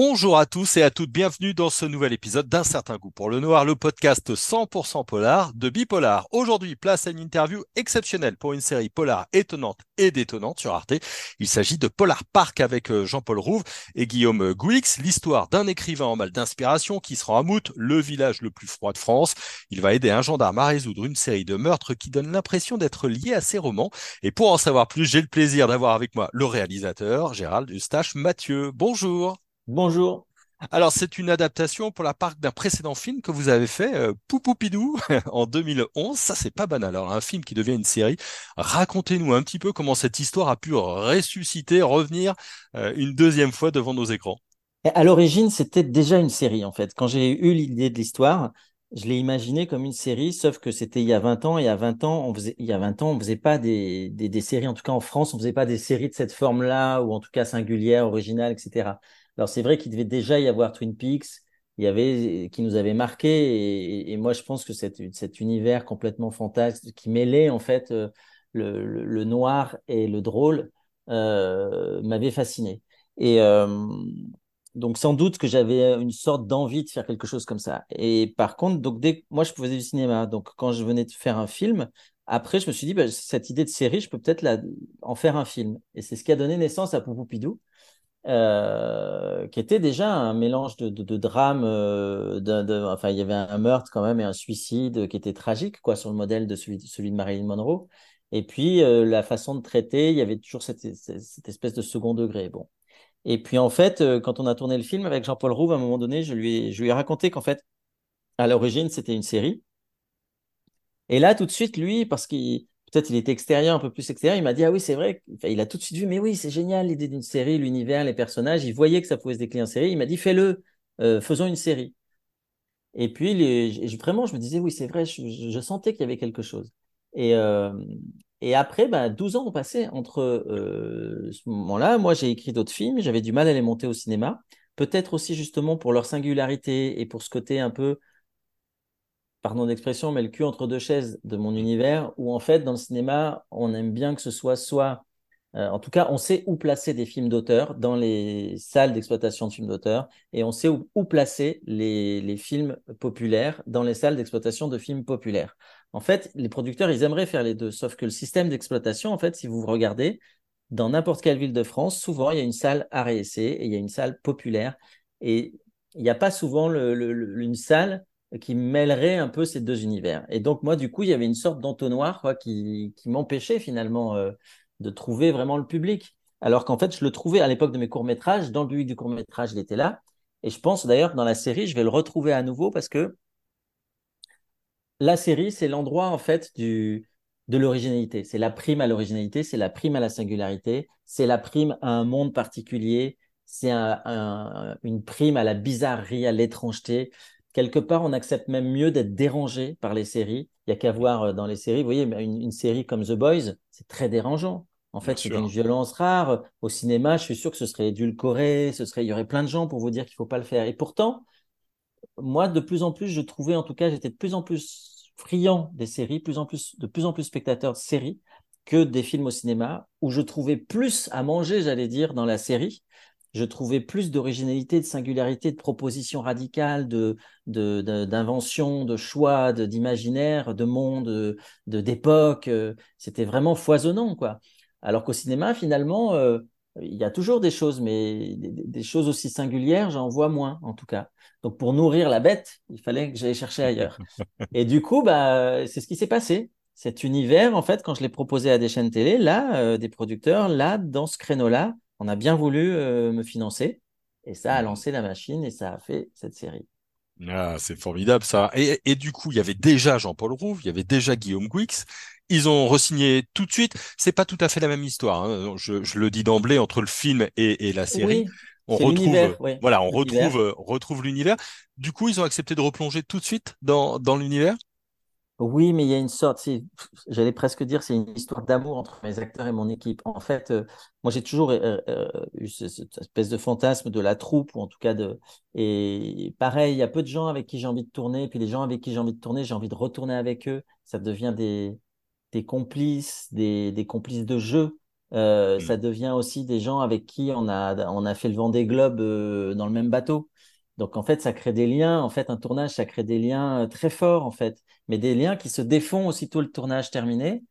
Bonjour à tous et à toutes, bienvenue dans ce nouvel épisode d'un certain goût pour le noir, le podcast 100% polar de Bipolar. Aujourd'hui, place à une interview exceptionnelle pour une série polar étonnante et détonnante sur Arte. Il s'agit de Polar Park avec euh, Jean-Paul Rouve et Guillaume Gouix, l'histoire d'un écrivain en mal d'inspiration qui se rend à Mout, le village le plus froid de France. Il va aider un gendarme à résoudre une série de meurtres qui donne l'impression d'être liés à ses romans. Et pour en savoir plus, j'ai le plaisir d'avoir avec moi le réalisateur Gérald Eustache Mathieu. Bonjour. Bonjour. Alors, c'est une adaptation pour la part d'un précédent film que vous avez fait, euh, Poupoupidou, en 2011. Ça, c'est pas banal. Alors, un film qui devient une série. Racontez-nous un petit peu comment cette histoire a pu ressusciter, revenir euh, une deuxième fois devant nos écrans. À l'origine, c'était déjà une série, en fait. Quand j'ai eu l'idée de l'histoire, je l'ai imaginé comme une série, sauf que c'était il y a 20 ans. Et à 20 ans, on faisait, il y a 20 ans, on faisait pas des, des, des séries, en tout cas en France, on faisait pas des séries de cette forme-là, ou en tout cas singulière, originale, etc. Alors c'est vrai qu'il devait déjà y avoir Twin Peaks, il y avait qui nous avait marqué et, moi je pense que cet, univers complètement fantastique qui mêlait en fait euh, le, noir et le drôle euh, m'avait fasciné. Et euh, donc sans doute que j'avais une sorte d'envie de faire quelque chose comme ça. Et par contre, donc dès moi je faisais du cinéma, donc quand je venais de faire un film, après je me suis dit bah, cette idée de série, je peux peut-être en faire un film. Et c'est ce qui a donné naissance à Poupoupidou. Euh, qui était déjà un mélange de, de, de drame. Euh, de, enfin, il y avait un meurtre quand même et un suicide qui était tragique, quoi, sur le modèle de celui, de Marilyn Monroe. Et puis, euh, la façon de traiter, il y avait toujours cette, espèce de second degré. Bon. Et puis, en fait, quand on a tourné le film avec Jean-Paul Rouve, à un moment donné, je lui je lui ai raconté qu'en fait, à l'origine, c'était une série. Et là, tout de suite, lui, parce qu'il peut-être il était extérieur, un peu plus extérieur, il m'a dit, ah oui, c'est vrai, il a tout de suite vu, mais oui, c'est génial l'idée d'une série, l'univers, les personnages, il voyait que ça pouvait se décliner en série, il m'a dit, fais-le, euh, faisons une série. Et puis, vraiment, je me disais, oui, c'est vrai, je, sentais qu'il y avait quelque chose. Et, euh, après, bah, 12 ans ont passé entre euh, ce moment-là. Moi, j'ai écrit d'autres films, j'avais du mal à les monter au cinéma. Peut-être aussi justement pour leur singularité et pour ce côté un peu pardon d'expression, mais le cul entre deux chaises de mon univers, où en fait, dans le cinéma, on aime bien que ce soit soit, euh, en tout cas, on sait où placer des films d'auteur dans les salles d'exploitation de films d'auteur, et on sait où, placer les, films populaires dans les salles d'exploitation de films populaires. En fait, les producteurs, ils aimeraient faire les deux, sauf que le système d'exploitation, en fait, si vous regardez, dans n'importe quelle ville de France, souvent, il y a une salle à et il y a une salle populaire, et il n'y a pas souvent une salle qui mêlerait un peu ces deux univers. Et donc moi, du coup, il y avait une sorte d'entonnoir quoi, qui, qui m'empêchait finalement euh, de trouver vraiment le public. Alors qu'en fait, je le trouvais à l'époque de mes courts-métrages. Dans le public du court-métrage, il était là. Et je pense d'ailleurs que dans la série, je vais le retrouver à nouveau parce que la série, c'est l'endroit en fait du, de l'originalité. C'est la prime à l'originalité, c'est la prime à la singularité, c'est la prime à un monde particulier, c'est un, une prime à la bizarrerie, à l'étrangeté quelque part, on accepte même mieux d'être dérangé par les séries. Il y a qu'à voir euh, dans les séries, vous voyez, une, série comme The Boys, c'est très dérangeant. En fait, c'est une violence rare. Au cinéma, je suis sûr que ce serait édulcoré, ce serait, il y aurait plein de gens pour vous dire qu'il faut pas le faire. Et pourtant, moi, de plus en plus, je trouvais, en tout cas, j'étais de plus en plus friand des séries, plus en plus, de plus en plus spectateur de séries que des films au cinéma, où je trouvais plus à manger, j'allais dire, dans la série je trouvais plus d'originalité, de singularité, de propositions radicales, de, d'inventions, de, choix, d'imaginaire, de, monde, de, d'époque. Euh, c'était vraiment foisonnant, quoi. Alors qu'au cinéma, finalement, euh, il y a toujours des choses, mais des, choses aussi singulières, j'en vois moins, en tout cas. Donc, pour nourrir la bête, il fallait que j'aille chercher ailleurs. Et du coup, bah, c'est ce qui s'est passé. Cet univers, en fait, quand je l'ai proposé à des chaînes télé, là, euh, des producteurs, là, dans ce créneau-là, on a bien voulu euh, me financer et ça a mmh. lancé la machine et ça a fait cette série. Ah, c'est formidable ça. Et, et, du coup, il y avait déjà Jean-Paul Rouve, il y avait déjà Guillaume Guix. Ils ont re-signé tout de suite. C'est pas tout à fait la même histoire. Hein. Je, je, le dis d'emblée entre le film et, et la série. Oui, on retrouve, voilà, on retrouve, retrouve l'univers. Du coup, ils ont accepté de replonger tout de suite dans, dans l'univers? Oui, mais il y a une sorte, j'allais presque dire, c'est une histoire d'amour entre mes acteurs et mon équipe. En fait, euh, moi j'ai toujours euh, euh, eu cette espèce de fantasme de la troupe, ou en tout cas de. Et pareil, il y a peu de gens avec qui j'ai envie de tourner, puis les gens avec qui j'ai envie de tourner, j'ai envie de retourner avec eux. Ça devient des, des complices, des, des complices de jeu. Euh, Mm. ça devient aussi des gens avec qui on a, on a fait le Vendée Globe euh, dans le même bateau. Donc en fait, ça crée des liens. En fait, un tournage, ça crée des liens euh, très forts en fait, mais des liens qui se défont aussitôt le tournage terminé.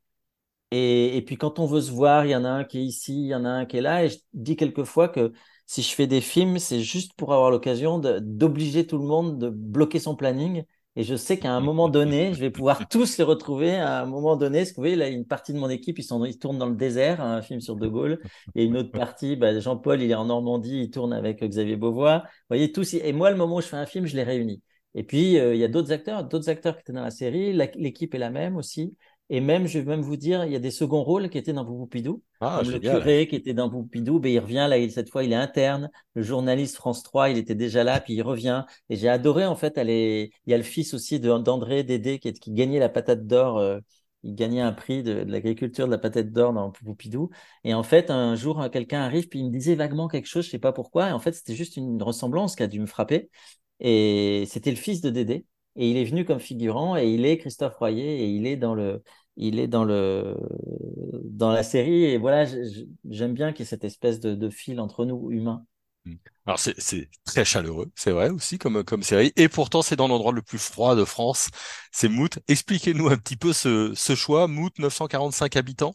Et, et puis quand on veut se voir, il y en a un qui est ici, il y en a un qui est là. Et je dis quelquefois que si je fais des films, c'est juste pour avoir l'occasion d'obliger tout le monde de bloquer son planning. Et je sais qu'à un moment donné, je vais pouvoir tous les retrouver à un moment donné. Parce que vous voyez, là, une partie de mon équipe, ils, sont, ils tournent dans le désert, un film sur De Gaulle. Et une autre partie, bah, Jean-Paul, il est en Normandie, il tourne avec Xavier Beauvois. Vous voyez, tous. Et moi, le moment où je fais un film, je les réunis. Et puis, euh, il y a d'autres acteurs, d'autres acteurs qui étaient dans la série. L'équipe est la même aussi. Et même, je vais même vous dire, il y a des seconds rôles qui étaient dans Poupidou, Ah, comme le curé qui était dans Poupidou, ben, il revient là, cette fois il est interne. Le journaliste France 3, il était déjà là, puis il revient. Et j'ai adoré en fait, est... il y a le fils aussi d'André Dédé qui, est- qui gagnait la patate d'or. euh, il gagnait un prix de, de l'agriculture de la patate d'or dans Poupidou. Et en fait, un jour, quelqu'un arrive, puis il me disait vaguement quelque chose, je sais pas pourquoi. Et en fait, c'était juste une ressemblance qui a dû me frapper. Et c'était le fils de Dédé. Et il est venu comme figurant et il est Christophe Royer et il est dans le, il est dans le, dans la série. Et voilà, j'aime bien qu'il y ait cette espèce de, de fil entre nous humains. Alors c'est c'est très chaleureux, c'est vrai aussi comme comme série. Et pourtant c'est dans l'endroit le plus froid de France, c'est Mout. Expliquez-nous un petit peu ce ce choix. Mout, 945 habitants.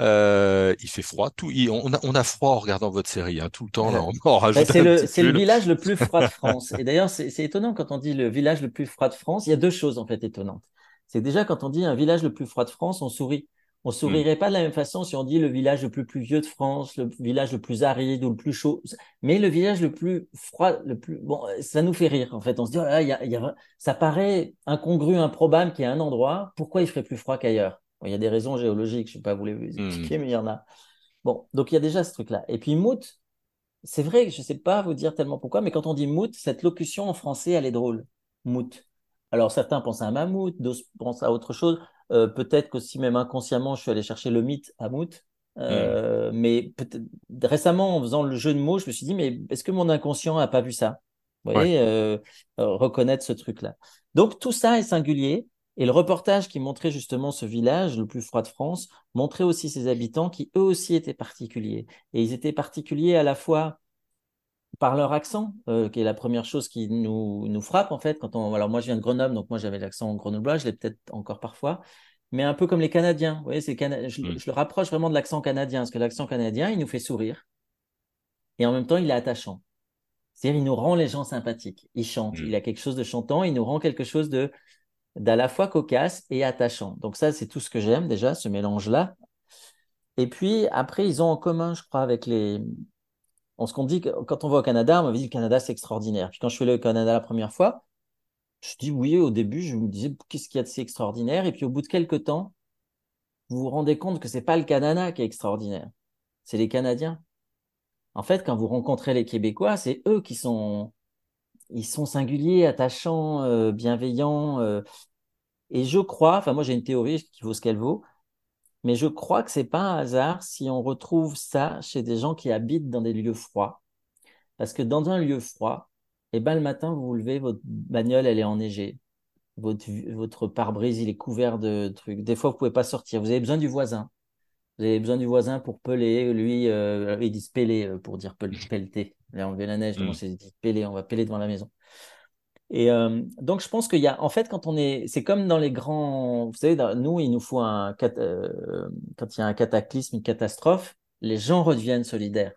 Euh, il fait froid. Tout, il- on a on a froid en regardant votre série. Hein, tout le temps là, on en rajoute c'est le, village le plus froid de France. Et d'ailleurs, c'est c'est étonnant quand on dit le village le plus froid de France. Il y a deux choses en fait étonnantes. C'est déjà quand on dit un village le plus froid de France, on sourit. On Mm. sourirait pas de la même façon si on dit le village le plus pluvieux de France, le village le plus aride ou le plus chaud. Mais le village le plus froid, le plus bon, ça nous fait rire en fait. On se dit oh là, y a, il y a- ça paraît incongru, improbable qu'il y ait un endroit. Pourquoi il ferait plus froid qu'ailleurs? Bon, il y a des raisons géologiques, je ne vais pas vous les Mm. expliquer, mais il y en a. Bon, donc il y a déjà ce truc-là. Et puis Mout, c'est vrai que je ne sais pas vous dire tellement pourquoi, mais quand on dit Mout, cette locution en français, elle est drôle. Mout. Alors certains pensent à un mammouth, d'autres pensent à autre chose. Euh, peut-être qu'aussi même inconsciemment, je suis allé chercher le mythe à Mout. Euh, mais peut-être récemment, en faisant le jeu de mots, je me suis dit, mais est-ce que mon inconscient n'a pas vu ça? Vous voyez, euh, euh, reconnaître ce truc-là. Donc tout ça est singulier. Et le reportage qui montrait justement ce village le plus froid de France montrait aussi ses habitants qui eux aussi étaient particuliers. Et ils étaient particuliers à la fois par leur accent, euh, qui est la première chose qui nous, nous frappe en fait. Quand on, alors moi je viens de Grenoble, donc moi j'avais l'accent grenoblois, je l'ai peut-être encore parfois, mais un peu comme les Canadiens. Vous voyez, c'est Cana- je, Mm. je le rapproche vraiment de l'accent canadien, parce que l'accent canadien, il nous fait sourire et en même temps il est attachant. C'est-à-dire il nous rend les gens sympathiques. Il chante, Mm. il a quelque chose de chantant, il nous rend quelque chose de d'à la fois cocasse et attachant. Donc ça c'est tout ce que j'aime déjà, ce mélange-là. Et puis après ils ont en commun, je crois, avec les on se dit quand on va au Canada, on m'avait dit le Canada c'est extraordinaire. Puis quand je suis au Canada la première fois, je dis oui, au début, je me disais qu'est-ce qu'il y a de si extraordinaire? Et puis au bout de quelques temps, vous vous rendez compte que c'est pas le Canada qui est extraordinaire, c'est les Canadiens. En fait, quand vous rencontrez les Québécois, c'est eux qui sont, ils singuliers, attachants, euh, bienveillants. euh. et je crois, enfin moi j'ai une théorie qui vaut ce qu'elle vaut, mais je crois que c'est pas un hasard si on retrouve ça chez des gens qui habitent dans des lieux froids. Parce que dans un lieu froid, eh ben, le matin, vous vous levez, votre bagnole, elle est enneigée. Votre, votre pare-brise, il est couvert de trucs. Des fois, vous pouvez pas sortir. Vous avez besoin du voisin. Vous avez besoin du voisin pour peler. Lui, euh, ils disent peler euh, pour dire pel- pelleter. Là, on enlever la neige. Mm. Moi, c'est dit peler. On va peler devant la maison. Et euh, donc, je pense qu'il y a, en fait, quand on est, c'est comme dans les grands, vous savez, nous, il nous faut un, euh, quand il y a un cataclysme, une catastrophe, les gens redeviennent solidaires.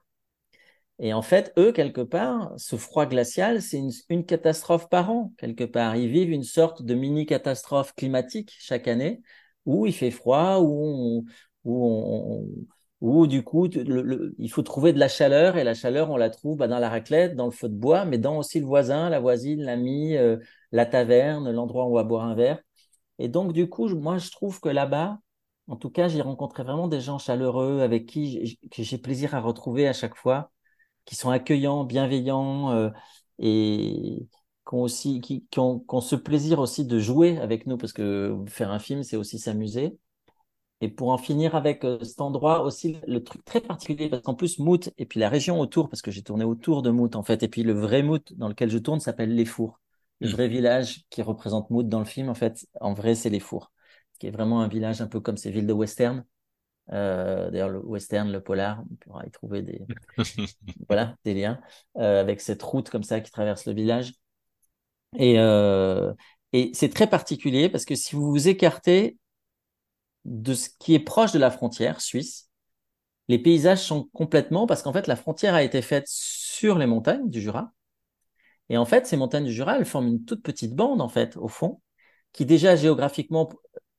Et en fait, eux, quelque part, ce froid glacial, c'est une, une catastrophe par an, quelque part. Ils vivent une sorte de mini-catastrophe climatique chaque année, où il fait froid, où, on, où, on- où du coup, il faut trouver de la chaleur, et la chaleur, on la trouve bah, dans la raclette, dans le feu de bois, mais dans aussi le voisin, la voisine, l'ami, euh, la taverne, l'endroit où on va boire un verre. Et donc, du coup, moi, je trouve que là-bas, en tout cas, j'ai rencontré vraiment des gens chaleureux avec qui j'ai- plaisir à retrouver à chaque fois qui sont accueillants, bienveillants euh, et qui ont aussi qui ont, qui ont ce plaisir aussi de jouer avec nous parce que faire un film c'est aussi s'amuser. Et pour en finir avec euh, cet endroit aussi, le truc très particulier, parce qu'en plus, Mout, et puis la région autour, parce que j'ai tourné autour de Mout, en fait, et puis le vrai Mout dans lequel je tourne s'appelle Les Fours. Le Mm. vrai village qui représente Mout dans le film, en fait, en vrai, c'est Les Fours, qui est vraiment un village un peu comme ces villes de western. D'ailleurs, le western, le polar, on pourra y trouver des, voilà, des liens avec cette route comme ça qui traverse le village. Et, et c'est très particulier parce que si vous vous écartez de ce qui est proche de la frontière suisse, les paysages sont complètement, parce qu'en fait, la frontière a été faite sur les montagnes du Jura. Et en fait, ces montagnes du Jura, elles forment une toute petite bande, en fait, au fond, qui déjà géographiquement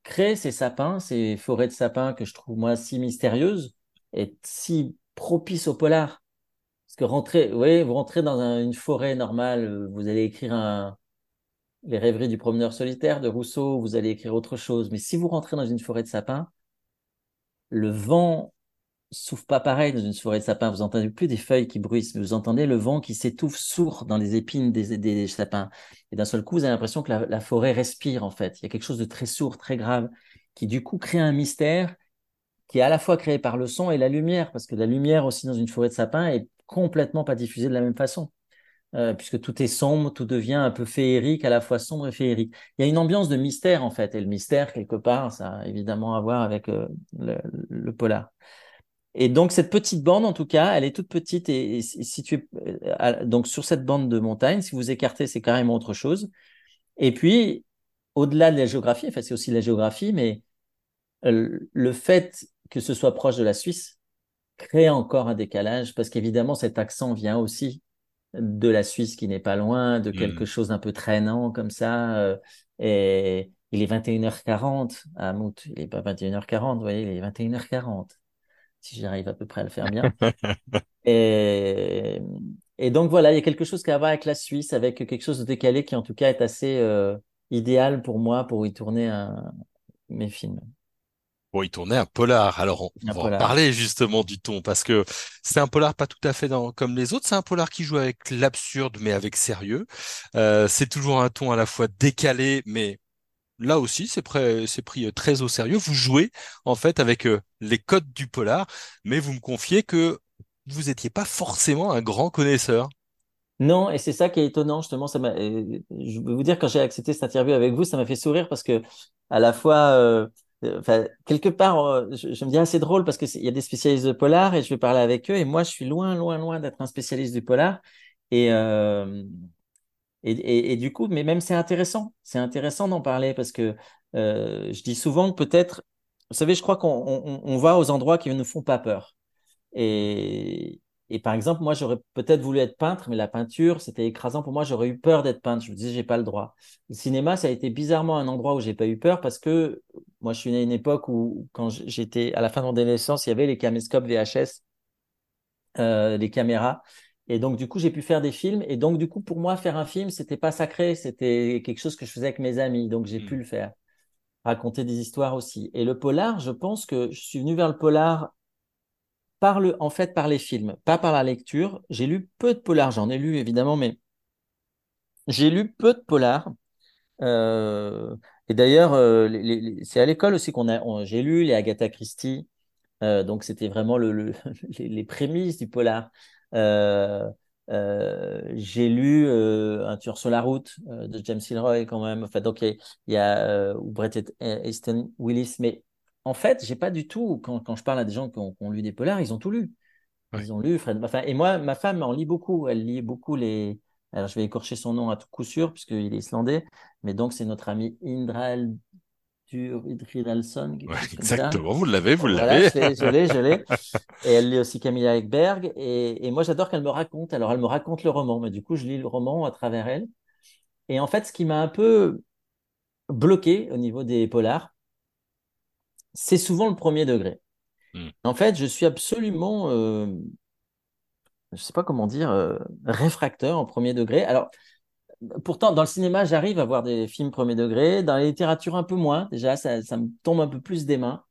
crée ces sapins, ces forêts de sapins que je trouve, moi, si mystérieuses et si propices au polar. Parce que rentrer, vous voyez, vous rentrez dans une forêt normale, vous allez écrire un, les rêveries du promeneur solitaire de Rousseau, vous allez écrire autre chose. Mais si vous rentrez dans une forêt de sapins, le vent souffle pas pareil dans une forêt de sapins. Vous entendez plus des feuilles qui bruissent, mais vous entendez le vent qui s'étouffe sourd dans les épines des, sapins. Et d'un seul coup, vous avez l'impression que la, forêt respire, en fait. Il y a quelque chose de très sourd, très grave, qui du coup crée un mystère qui est à la fois créé par le son et la lumière, parce que la lumière aussi dans une forêt de sapins est complètement pas diffusée de la même façon. Euh, puisque tout est sombre, tout devient un peu féerique, à la fois sombre et féerique. Il y a une ambiance de mystère en fait, et le mystère quelque part, ça a évidemment à voir avec euh, le, polar. Et donc cette petite bande, en tout cas, elle est toute petite et, située euh, donc sur cette bande de montagne. Si vous écartez, c'est carrément autre chose. Et puis au-delà de la géographie, enfin c'est aussi la géographie, mais le fait que ce soit proche de la Suisse crée encore un décalage parce qu'évidemment cet accent vient aussi de la Suisse qui n'est pas loin, de quelque hmm. chose d'un peu traînant comme ça. Euh, et il est 21h40 à Mout. Il n'est pas 21h40, vous voyez, il est 21h40. Si j'arrive à peu près à le faire bien. et, et, donc voilà, il y a quelque chose qui a à voir avec la Suisse, avec quelque chose de décalé qui en tout cas est assez euh, idéal pour moi pour y tourner un, mes films. Bon, il tournait un polar. Alors, on, va en parler justement du ton, parce que c'est un polar pas tout à fait comme les autres. C'est un polar qui joue avec l'absurde, mais avec sérieux. Euh, c'est toujours un ton à la fois décalé, mais là aussi, c'est pris euh, très au sérieux. Vous jouez en fait avec euh, les codes du polar, mais vous me confiez que vous n'étiez pas forcément un grand connaisseur. Non, et c'est ça qui est étonnant justement. Ça je veux vous dire quand j'ai accepté cette interview avec vous, ça m'a fait sourire parce que à la fois euh, enfin, quelque part, euh, je, me dis assez drôle parce qu'il y a des spécialistes de polar et je vais parler avec eux et moi, je suis loin, loin, loin d'être un spécialiste du polar. Et, euh, et, et, du coup, mais même c'est intéressant, c'est intéressant d'en parler parce que je dis souvent que peut-être, vous savez, je crois qu'on on, on va aux endroits qui ne nous font pas peur. Et, et par exemple, moi, j'aurais peut-être voulu être peintre, mais la peinture, c'était écrasant pour moi. J'aurais eu peur d'être peintre. Je me disais, j'ai pas le droit. Le cinéma, ça a été bizarrement un endroit où j'ai pas eu peur parce que moi, je suis né à une époque où, quand j'étais à la fin de mon adolescence, il y avait les caméscopes VHS, euh, les caméras. Et donc, du coup, j'ai pu faire des films. Et donc, du coup, pour moi, faire un film, c'était pas sacré. C'était quelque chose que je faisais avec mes amis. Donc, j'ai mmh. pu le faire. Raconter des histoires aussi. Et le polar, je pense que je suis venu vers le polar par le, en fait, par les films, pas par la lecture. J'ai lu peu de polars, j'en ai lu évidemment, mais j'ai lu peu de polars. Euh, et d'ailleurs, euh, c'est à l'école aussi qu'on a, j'ai lu les Agatha Christie. Euh, donc c'était vraiment le, les, prémices du polar. j'ai lu Un tueur sur la route de James Ellroy quand même. Enfin, donc il y a, ou Bret Easton Willis, mais en fait, j'ai pas du tout, quand, quand, je parle à des gens qui ont, lu des polars, ils ont tout lu. Ils ont lu Fred. Enfin, et moi, ma femme en lit beaucoup. Elle lit beaucoup les. Alors, je vais écorcher son nom à tout coup sûr, puisqu'il est islandais. Mais donc, c'est notre ami Indral. Ouais, exactement, vous l'avez, vous l'avez. je l'ai, je l'ai. Et elle lit aussi Camilla Ekberg. Et, et moi, j'adore qu'elle me raconte. Alors, elle me raconte le roman, mais du coup, je lis le roman à travers elle. Et en fait, ce qui m'a un peu bloqué au niveau des polars, c'est souvent le premier degré. Hmm. En fait, je suis absolument, euh, je ne sais pas comment dire, euh, réfracteur en premier degré. Alors, pourtant, dans le cinéma, j'arrive à voir des films premier degré. Dans la littérature, un peu moins. Déjà, ça, me tombe un peu plus des mains.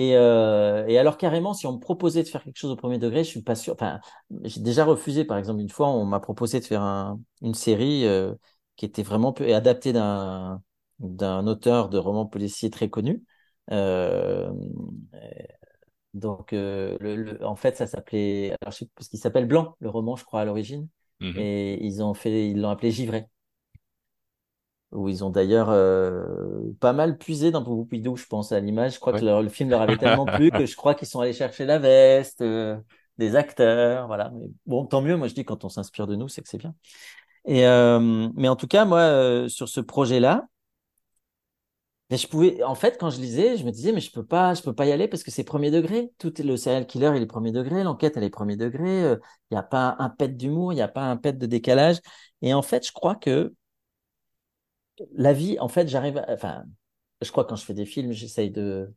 Euh, et, alors, carrément, si on me proposait de faire quelque chose au premier degré, je suis pas sûr. Enfin, j'ai déjà refusé, par exemple, une fois, on m'a proposé de faire une série qui était vraiment peu, adaptée d'un d'un auteur de romans policiers très connu. Euh, donc, euh, le, en fait, ça s'appelait, parce qu'il s'appelle Blanc, le roman, je crois, à l'origine. Mhm. Et ils ont fait, ils l'ont appelé Givré. Où ils ont d'ailleurs, euh, pas mal puisé dans Poupidou, je pense, à l'image. Je crois que le film leur avait tellement plu que je crois qu'ils sont allés chercher la veste, euh, des acteurs, voilà. Mais bon, tant mieux. Moi, je dis quand on s'inspire de nous, c'est que c'est bien. Et euh, mais en tout cas, moi, sur ce projet-là, je pouvais, en fait, quand je lisais, je me disais, mais je peux pas, je peux pas y aller parce que c'est premier degré. Tout est le serial killer, il est premier degré, l'enquête, elle est premier degré. Il n'y a pas un pet d'humour, il n'y a pas un pet de décalage. Et en fait, je crois que la vie, en fait, j'arrive, enfin, je crois que quand je fais des films, j'essaye de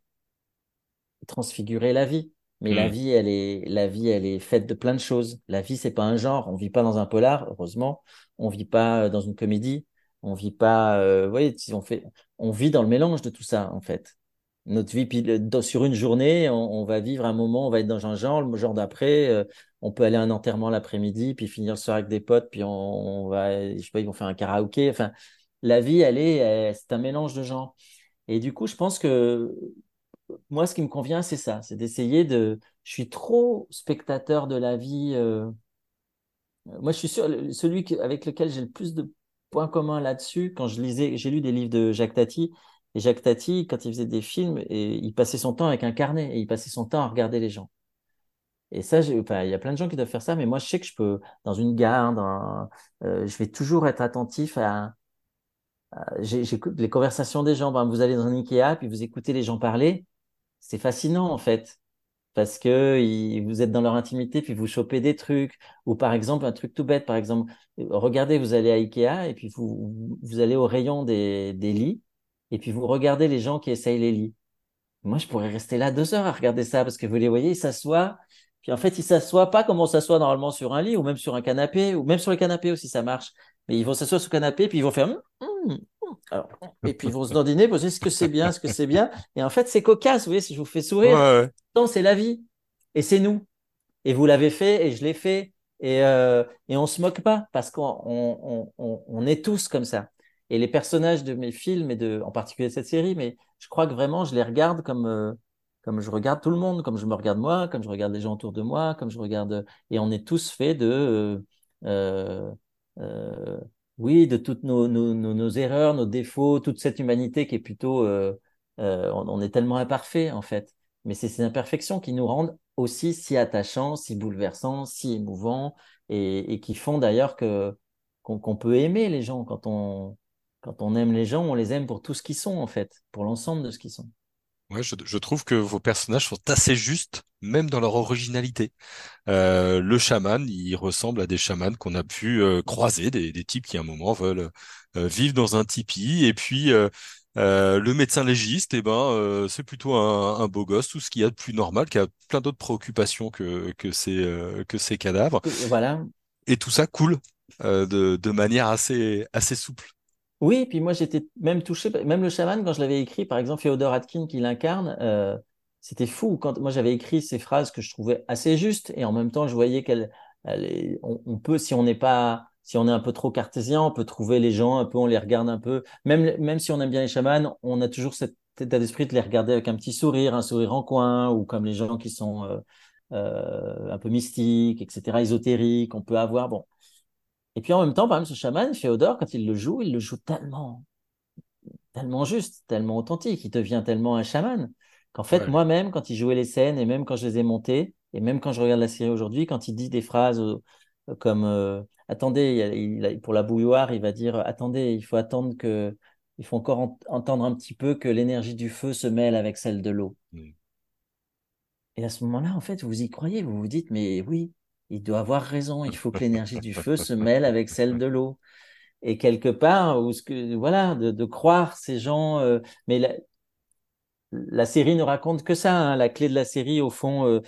transfigurer la vie. Mais la hmm. vie, elle est, la vie, elle est faite de plein de choses. La vie, c'est pas un genre. On vit pas dans un polar, heureusement. On vit pas dans une comédie. On vit pas, euh, vous voyez, on fait, on vit dans le mélange de tout ça, en fait. Notre vie, puis sur une journée, on, va vivre un moment, on va être dans un genre, le genre d'après, euh, on peut aller à un enterrement l'après-midi, puis finir le soir avec des potes, puis on, va, je sais pas, ils vont faire un karaoké. Enfin, la vie, elle est, c'est un mélange de genres. Et du coup, je pense que moi, ce qui me convient, c'est ça, c'est d'essayer de. Je suis trop spectateur de la vie. Euh, moi, je suis sûr, celui avec lequel j'ai le plus de points communs là-dessus, quand je lisais, j'ai lu des livres de Jacques Tati, et Jacques Tati, quand il faisait des films, et il passait son temps avec un carnet, et il passait son temps à regarder les gens. Et ça, il y a plein de gens qui doivent faire ça, mais moi, je sais que je peux, dans une gare, euh, je vais toujours être attentif à, j'écoute les conversations des gens. Vous allez dans un Ikea, puis vous écoutez les gens parler. C'est fascinant, en fait. Parce que vous êtes dans leur intimité, puis vous chopez des trucs. Ou par exemple, un truc tout bête, par exemple, regardez, vous allez à Ikea, et puis vous, vous allez au rayon des, des lits, et puis vous regardez les gens qui essayent les lits. Moi, je pourrais rester là deux heures à regarder ça, parce que vous les voyez, ils s'assoient, puis en fait, ils s'assoient pas comme on s'assoit normalement sur un lit, ou même sur un canapé, ou même sur le canapé aussi, ça marche. Mais ils vont s'asseoir sur le canapé, puis ils vont faire hum, hum. Alors, et puis ils vont se dandiner, poser est-ce que c'est bien, est-ce que c'est bien. Et en fait, c'est cocasse, vous voyez, si je vous fais sourire, non, c'est la vie. Et c'est nous. Et vous l'avez fait, et je l'ai fait. Et, euh, et on se moque pas, parce qu'on on, on, on, est tous comme ça. Et les personnages de mes films, et de, en particulier de cette série, mais je crois que vraiment, je les regarde comme, euh, comme je regarde tout le monde, comme je me regarde moi, comme je regarde les gens autour de moi, comme je regarde. Et on est tous faits de. Euh, euh, oui, de toutes nos, nos, nos, erreurs, nos défauts, toute cette humanité qui est plutôt, euh, euh, on, est tellement imparfait en fait. Mais c'est ces imperfections qui nous rendent aussi si attachants, si bouleversants, si émouvants, et, qui font d'ailleurs que qu'on peut aimer les gens quand on quand on aime les gens, on les aime pour tout ce qu'ils sont en fait, pour l'ensemble de ce qu'ils sont. Ouais, je, je, trouve que vos personnages sont assez justes, même dans leur originalité. Euh, le chaman, il ressemble à des chamans qu'on a pu euh, croiser, des, des, types qui à un moment veulent euh, vivre dans un tipi, et puis euh, euh, le médecin légiste, eh ben, c'est plutôt un, un, beau gosse, tout ce qu'il y a de plus normal, qui a plein d'autres préoccupations que que ces que ces cadavres. Voilà. Et tout ça coule de, de manière assez assez souple. Oui, puis moi j'étais même touché, même le chaman, quand je l'avais écrit, par exemple, Féodor Atkin qui l'incarne, euh, c'était fou. Quand moi j'avais écrit ces phrases que je trouvais assez justes, et en même temps je voyais qu'elle, on, peut, si on n'est pas, si on est un peu trop cartésien, on peut trouver les gens un peu, on les regarde un peu. Même, même si on aime bien les chamans, on a toujours cet état d'esprit de les regarder avec un petit sourire, un sourire en coin, ou comme les gens qui sont euh, euh, un peu mystiques, etc., ésotériques, on peut avoir. Bon, et puis en même temps, par exemple, ce chaman, Féodor, quand il le joue, il le joue tellement, tellement juste, tellement authentique, il devient tellement un chaman, qu'en fait, moi-même, quand il jouait les scènes, et même quand je les ai montées, et même quand je regarde la série aujourd'hui, quand il dit des phrases euh, comme euh, Attendez, pour la bouilloire, il va dire Attendez, il faut attendre que. Il faut encore entendre un petit peu que l'énergie du feu se mêle avec celle de l'eau. Et à ce moment-là, en fait, vous y croyez, vous vous dites Mais oui, il doit avoir raison. Il faut que l'énergie du feu se mêle avec celle de l'eau. Et quelque part, ou ce que, voilà, de, croire ces gens. Euh, mais la, la, série ne raconte que ça. Hein. La clé de la série, au fond, euh,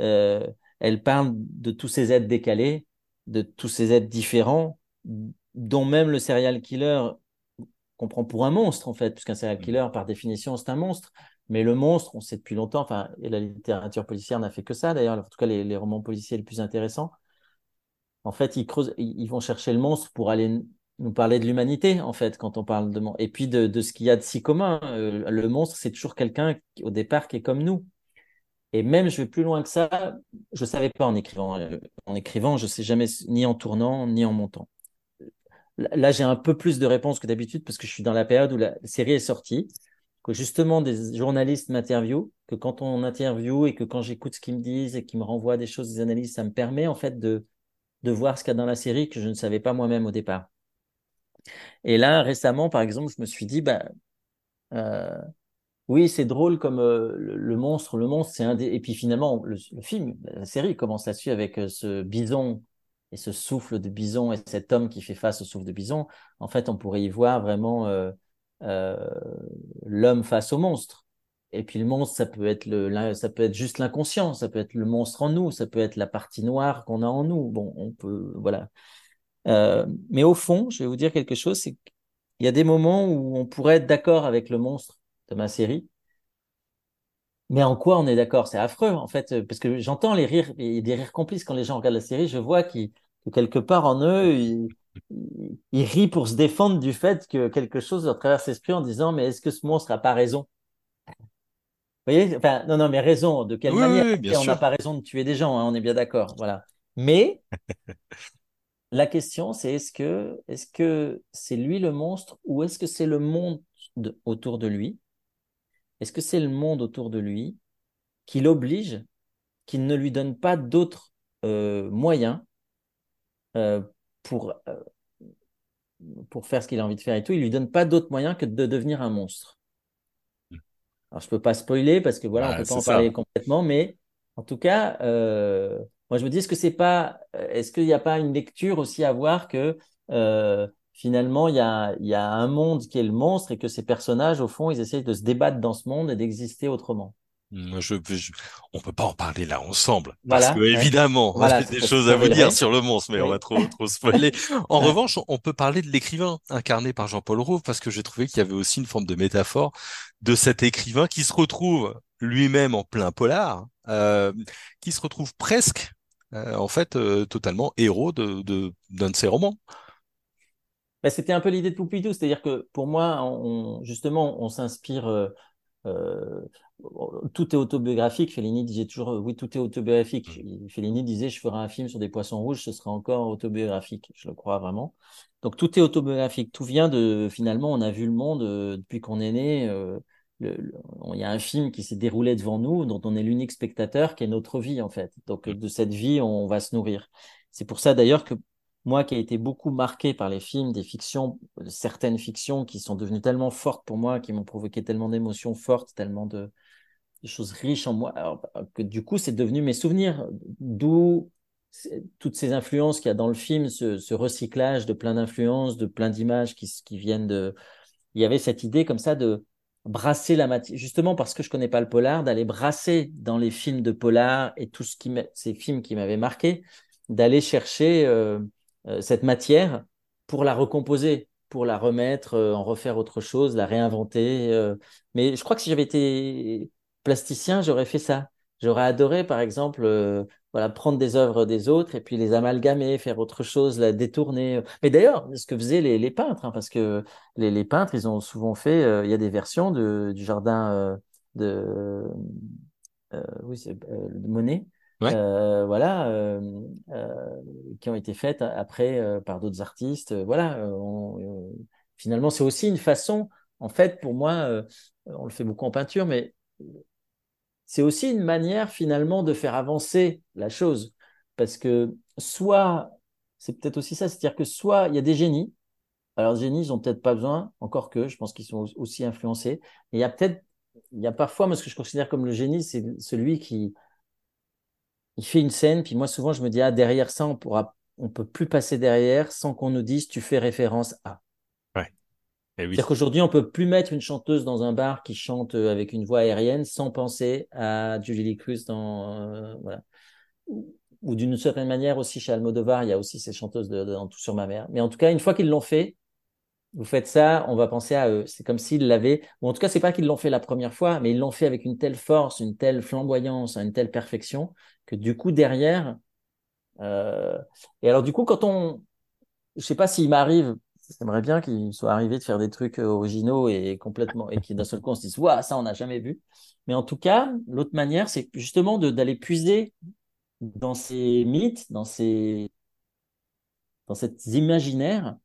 euh, elle parle de tous ces êtres décalés, de tous ces êtres différents, dont même le serial killer qu'on prend pour un monstre, en fait, puisqu'un serial killer, par définition, c'est un monstre. Mais le monstre, on sait depuis longtemps, enfin, et la littérature policière n'a fait que ça d'ailleurs, en tout cas les, romans policiers les plus intéressants. En fait, ils creusent, ils vont chercher le monstre pour aller nous parler de l'humanité, en fait, quand on parle de et puis de, ce qu'il y a de si commun. Euh, le monstre, c'est toujours quelqu'un au départ qui est comme nous. Et même, je vais plus loin que ça. Je savais pas en écrivant. Euh, en écrivant, je sais jamais ni en tournant ni en montant. là, j'ai un peu plus de réponses que d'habitude parce que je suis dans la période où la série est sortie, que justement des journalistes m'interviewent, que quand on interview et que quand j'écoute ce qu'ils me disent et qu'ils me renvoient des choses, des analyses, ça me permet en fait de, de voir ce qu'il y a dans la série que je ne savais pas moi-même au départ. Et là, récemment, par exemple, je me suis dit, bah, euh, oui, c'est drôle comme euh, le, monstre. Le monstre, c'est un des. Et puis finalement, le, film, la série commence là-dessus avec euh, ce bison et ce souffle de bison et cet homme qui fait face au souffle de bison. En fait, on pourrait y voir vraiment l'homme face au monstre. Et puis le monstre, ça peut être le, ça peut être juste l'inconscient, ça peut être le monstre en nous, ça peut être la partie noire qu'on a en nous. Bon, on peut, voilà. Euh, mais au fond, je vais vous dire quelque chose, c'est qu'il y a des moments où on pourrait être d'accord avec le monstre de ma série. Mais en quoi on est d'accord? C'est affreux, en fait, parce que j'entends les rires, a des rires complices quand les gens regardent la série, je vois que quelque part en eux, ils, ils, rient pour se défendre du fait que quelque chose leur traverse l'esprit en disant, mais est-ce que ce monstre n'a pas raison? Vous voyez? Enfin, Non, non, mais raison, de quelle manière? On n'a pas raison de tuer des gens, hein, on est bien d'accord. Voilà. Mais la question, c'est est-ce que est-ce que c'est lui le monstre ou est-ce que c'est le monde autour de lui? Est-ce que c'est le monde autour de lui qui l'oblige, qui ne lui donne pas d'autres euh, moyens euh, pour euh, pour faire ce qu'il a envie de faire et tout Il lui donne pas d'autres moyens que de devenir un monstre. Alors je peux pas spoiler parce que voilà, on peut pas en parler complètement, mais en tout cas, moi, je me dis, est-ce que c'est pas, euh, est-ce qu'il n'y a pas une lecture aussi à voir que euh, finalement, il y a, il y a un monde qui est le monstre et que ces personnages, au fond, ils essayent de se débattre dans ce monde et d'exister autrement? Moi, je, je, on peut pas en parler là ensemble parce que évidemment, on a des choses à vous dire sur le monstre, mais on va trop trop spoiler. En revanche, on peut parler de l'écrivain incarné par Jean-Paul Rouve parce que j'ai trouvé qu'il y avait aussi une forme de métaphore de cet écrivain qui se retrouve lui-même en plein polar, euh, qui se retrouve presque euh, en fait euh, totalement héros de, de, d'un de ses romans. Bah, c'était un peu l'idée de Poupidou, c'est-à-dire que pour moi, on, justement, on s'inspire. Euh, tout est autobiographique. Fellini disait toujours oui, tout est autobiographique. Mmh. Fellini disait je ferai un film sur des poissons rouges, ce sera encore autobiographique. Je le crois vraiment. Donc tout est autobiographique. Tout vient de finalement, on a vu le monde depuis qu'on est né. Euh, il y a un film qui s'est déroulé devant nous, dont on est l'unique spectateur, qui est notre vie en fait. Donc mm. de cette vie, on va se nourrir. C'est pour ça d'ailleurs que moi, qui ai été beaucoup marqué par les films, des fictions, certaines fictions qui sont devenues tellement fortes pour moi, qui m'ont provoqué tellement d'émotions fortes, tellement de, choses riches en moi, que du coup, c'est devenu mes souvenirs. D'où toutes ces influences qu'il y a dans le film, ce, recyclage de plein d'influences, de plein d'images qui, qui viennent de. Il y avait cette idée comme ça de brasser la matière, justement parce que je connais pas le polar, d'aller brasser dans les films de polar et tout ce qui ces films qui m'avaient marqué, d'aller chercher euh, euh, cette matière pour la recomposer, pour la remettre, euh, en refaire autre chose, la réinventer. mais je crois que si j'avais été plasticien, j'aurais fait ça. J'aurais adoré, par exemple, voilà, prendre des œuvres des autres et puis les amalgamer, faire autre chose, la détourner. Mais d'ailleurs, ce que faisaient les, les peintres, hein, parce que les, les, peintres, ils ont souvent fait, euh, il y a des versions de, du jardin euh, de, euh, oui, de Monet. voilà, qui ont été faites après par d'autres artistes. Voilà, finalement, c'est aussi une façon, en fait, pour moi, on le fait beaucoup en peinture, mais c'est aussi une manière finalement de faire avancer la chose. Parce que soit, c'est peut-être aussi ça, c'est-à-dire que soit il y a des génies, alors les génies, ils n'ont peut-être pas besoin, encore que, je pense qu'ils sont aussi influencés, et il y a peut-être, il y a parfois, moi ce que je considère comme le génie, c'est celui qui il fait une scène, puis moi souvent je me dis, ah derrière ça, on pourra, on peut plus passer derrière sans qu'on nous dise, tu fais référence à. Eh C'est-à-dire qu'aujourd'hui, on peut plus mettre une chanteuse dans un bar qui chante euh, avec une voix aérienne sans penser à Julie Lee Cruz dans euh. Ou, d'une certaine manière aussi chez Almodovar, il y a aussi ces chanteuses de, Tout sur ma mère. Mais en tout cas, une fois qu'ils l'ont fait, vous faites ça, on va penser à eux. C'est comme s'ils l'avaient, en tout cas, c'est pas qu'ils l'ont fait la première fois, mais ils l'ont fait avec une telle force, une telle flamboyance, une telle perfection que du coup derrière. Euh... Et alors du coup, quand on, je sais pas s'il m'arrive J'aimerais bien qu'il soit arrivé de faire des trucs euh, originaux et complètement, et qu'il d'un seul coup on se dise, waouh, ça on n'a jamais vu. Mais en tout cas, l'autre manière, c'est justement d'aller puiser dans ces mythes, dans ces, dans ces imaginaires,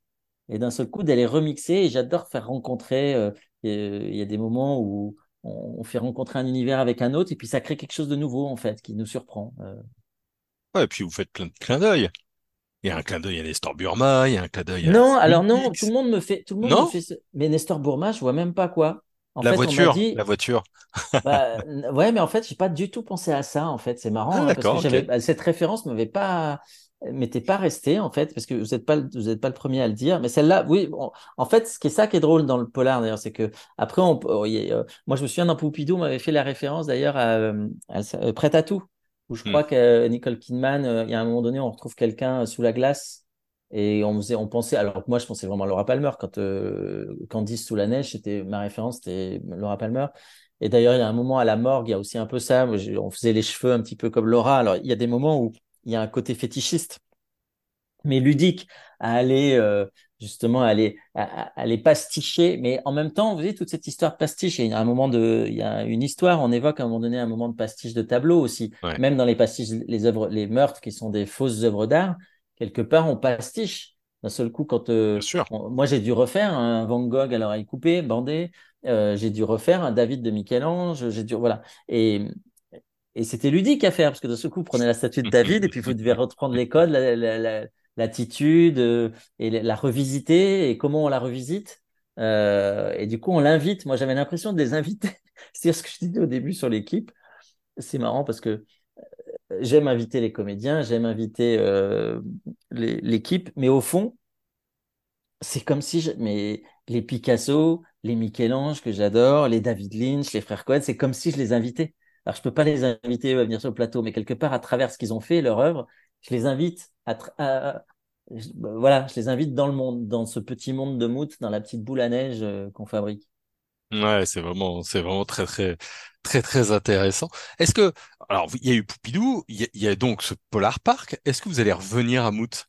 et d'un seul coup d'aller remixer. Et j'adore faire rencontrer. euh, Il y a des moments où on, on fait rencontrer un univers avec un autre, et puis ça crée quelque chose de nouveau en fait, qui nous surprend. Euh, Ouais, et puis vous faites plein de clins d'œil. Il y a un clin d'œil à Nestor Burma, il y a un clin d'œil à Non, alors non, tout le monde me fait, tout le monde me Non? fait. ce- Mais Nestor Bourma, je vois même pas quoi. En La fait, voiture, dit, la voiture. bah, ouais, mais en fait, j'ai pas du tout pensé à ça. En fait, c'est Ah, marrant hein, parce que bah, cette référence m'avait pas, m'était pas restée en fait, parce que vous n'êtes pas, le- vous êtes pas le premier à le dire. Mais celle-là, oui. en fait, ce qui est ça qui est drôle dans le polar d'ailleurs, c'est que après, on, oh, euh, moi, je me souviens dans Poupidou, m'avait fait la référence d'ailleurs à, euh, à- euh, Prêt à tout, où je Hmm. crois que euh, Nicole Kidman, euh, il y a un moment donné, on retrouve quelqu'un euh, sous la glace. Et on faisait, on pensait, alors que moi je pensais vraiment à Laura Palmer quand euh, Candice sous la neige, c'était ma référence, c'était Laura Palmer. Et d'ailleurs, il y a un moment à la morgue, il y a aussi un peu ça. On faisait les cheveux un petit peu comme Laura. Alors, il y a des moments où il y a un côté fétichiste, mais ludique, à aller euh, justement à aller pasticher. Mais en même temps, vous voyez, toute cette histoire pastiche, il y a un moment de, il y a une histoire, on évoque à un moment donné un moment de pastiche de tableau aussi. Ouais, Même dans les pastiches, les œuvres, les meurtres qui sont des fausses œuvres d'art, quelque part, on pastiche. D'un seul coup, quand euh, sûr. on- moi j'ai dû refaire un Van Gogh à l'oreille coupée, bandé, euh, j'ai dû refaire un David de Michel-Ange, j'ai dû voilà. Et, et c'était ludique à faire parce que d'un seul coup, vous prenez la statue de David et puis vous devez reprendre les codes, la- la- la- l'attitude euh, et la, revisiter et comment on la revisite. Euh, et du coup, on l'invite. Moi, j'avais l'impression de les inviter. C'est-à-dire ce que je disais au début sur l'équipe. C'est marrant parce que j'aime inviter les comédiens, j'aime inviter euh, l'équipe, mais au fond, c'est comme si je, mais les Picasso, les Michel-Ange que j'adore, les David Lynch, les frères Cohen, c'est comme si je les invitais. Alors je peux pas les inviter eux, à venir sur le plateau, mais quelque part à travers ce qu'ils ont fait, leur œuvre, je les invite à, tra- à- je- bah, voilà, je les invite dans le monde, dans ce petit monde de mout, dans la petite boule à neige euh, qu'on fabrique. Ouais, c'est vraiment, c'est vraiment très, très, très, très intéressant. Est-ce que, alors, il y a eu Poupidou, il y a, il y a donc ce Polar Park. Est-ce que vous allez revenir à Mout?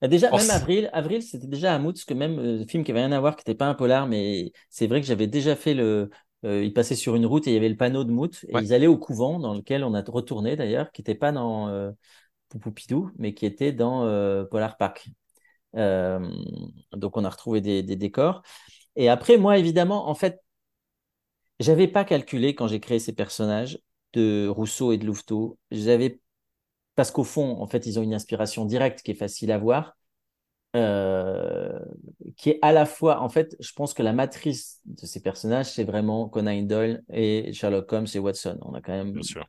Bah, Déjà, même Pense- Avril, Avril, c'était déjà à Mout, que même euh, film qui avait rien à voir, qui n'était pas un polar, mais c'est vrai que j'avais déjà fait le. euh, il passait sur une route et il y avait le panneau de Mout, et Ouais, ils allaient au couvent, dans lequel on a retourné d'ailleurs, qui n'était pas dans euh, Poupoupidou, mais qui était dans euh, Polar Park. Euh, donc on a retrouvé des, des décors. Et après, moi, évidemment, en fait, j'avais pas calculé quand j'ai créé ces personnages de Rousseau et de Louveteau. J'avais parce qu'au fond, en fait, ils ont une inspiration directe qui est facile à voir euh, qui est à la fois, en fait, je pense que la matrice de ces personnages, c'est vraiment Conan Doyle et Sherlock Holmes et Watson. On a quand même, bien sûr.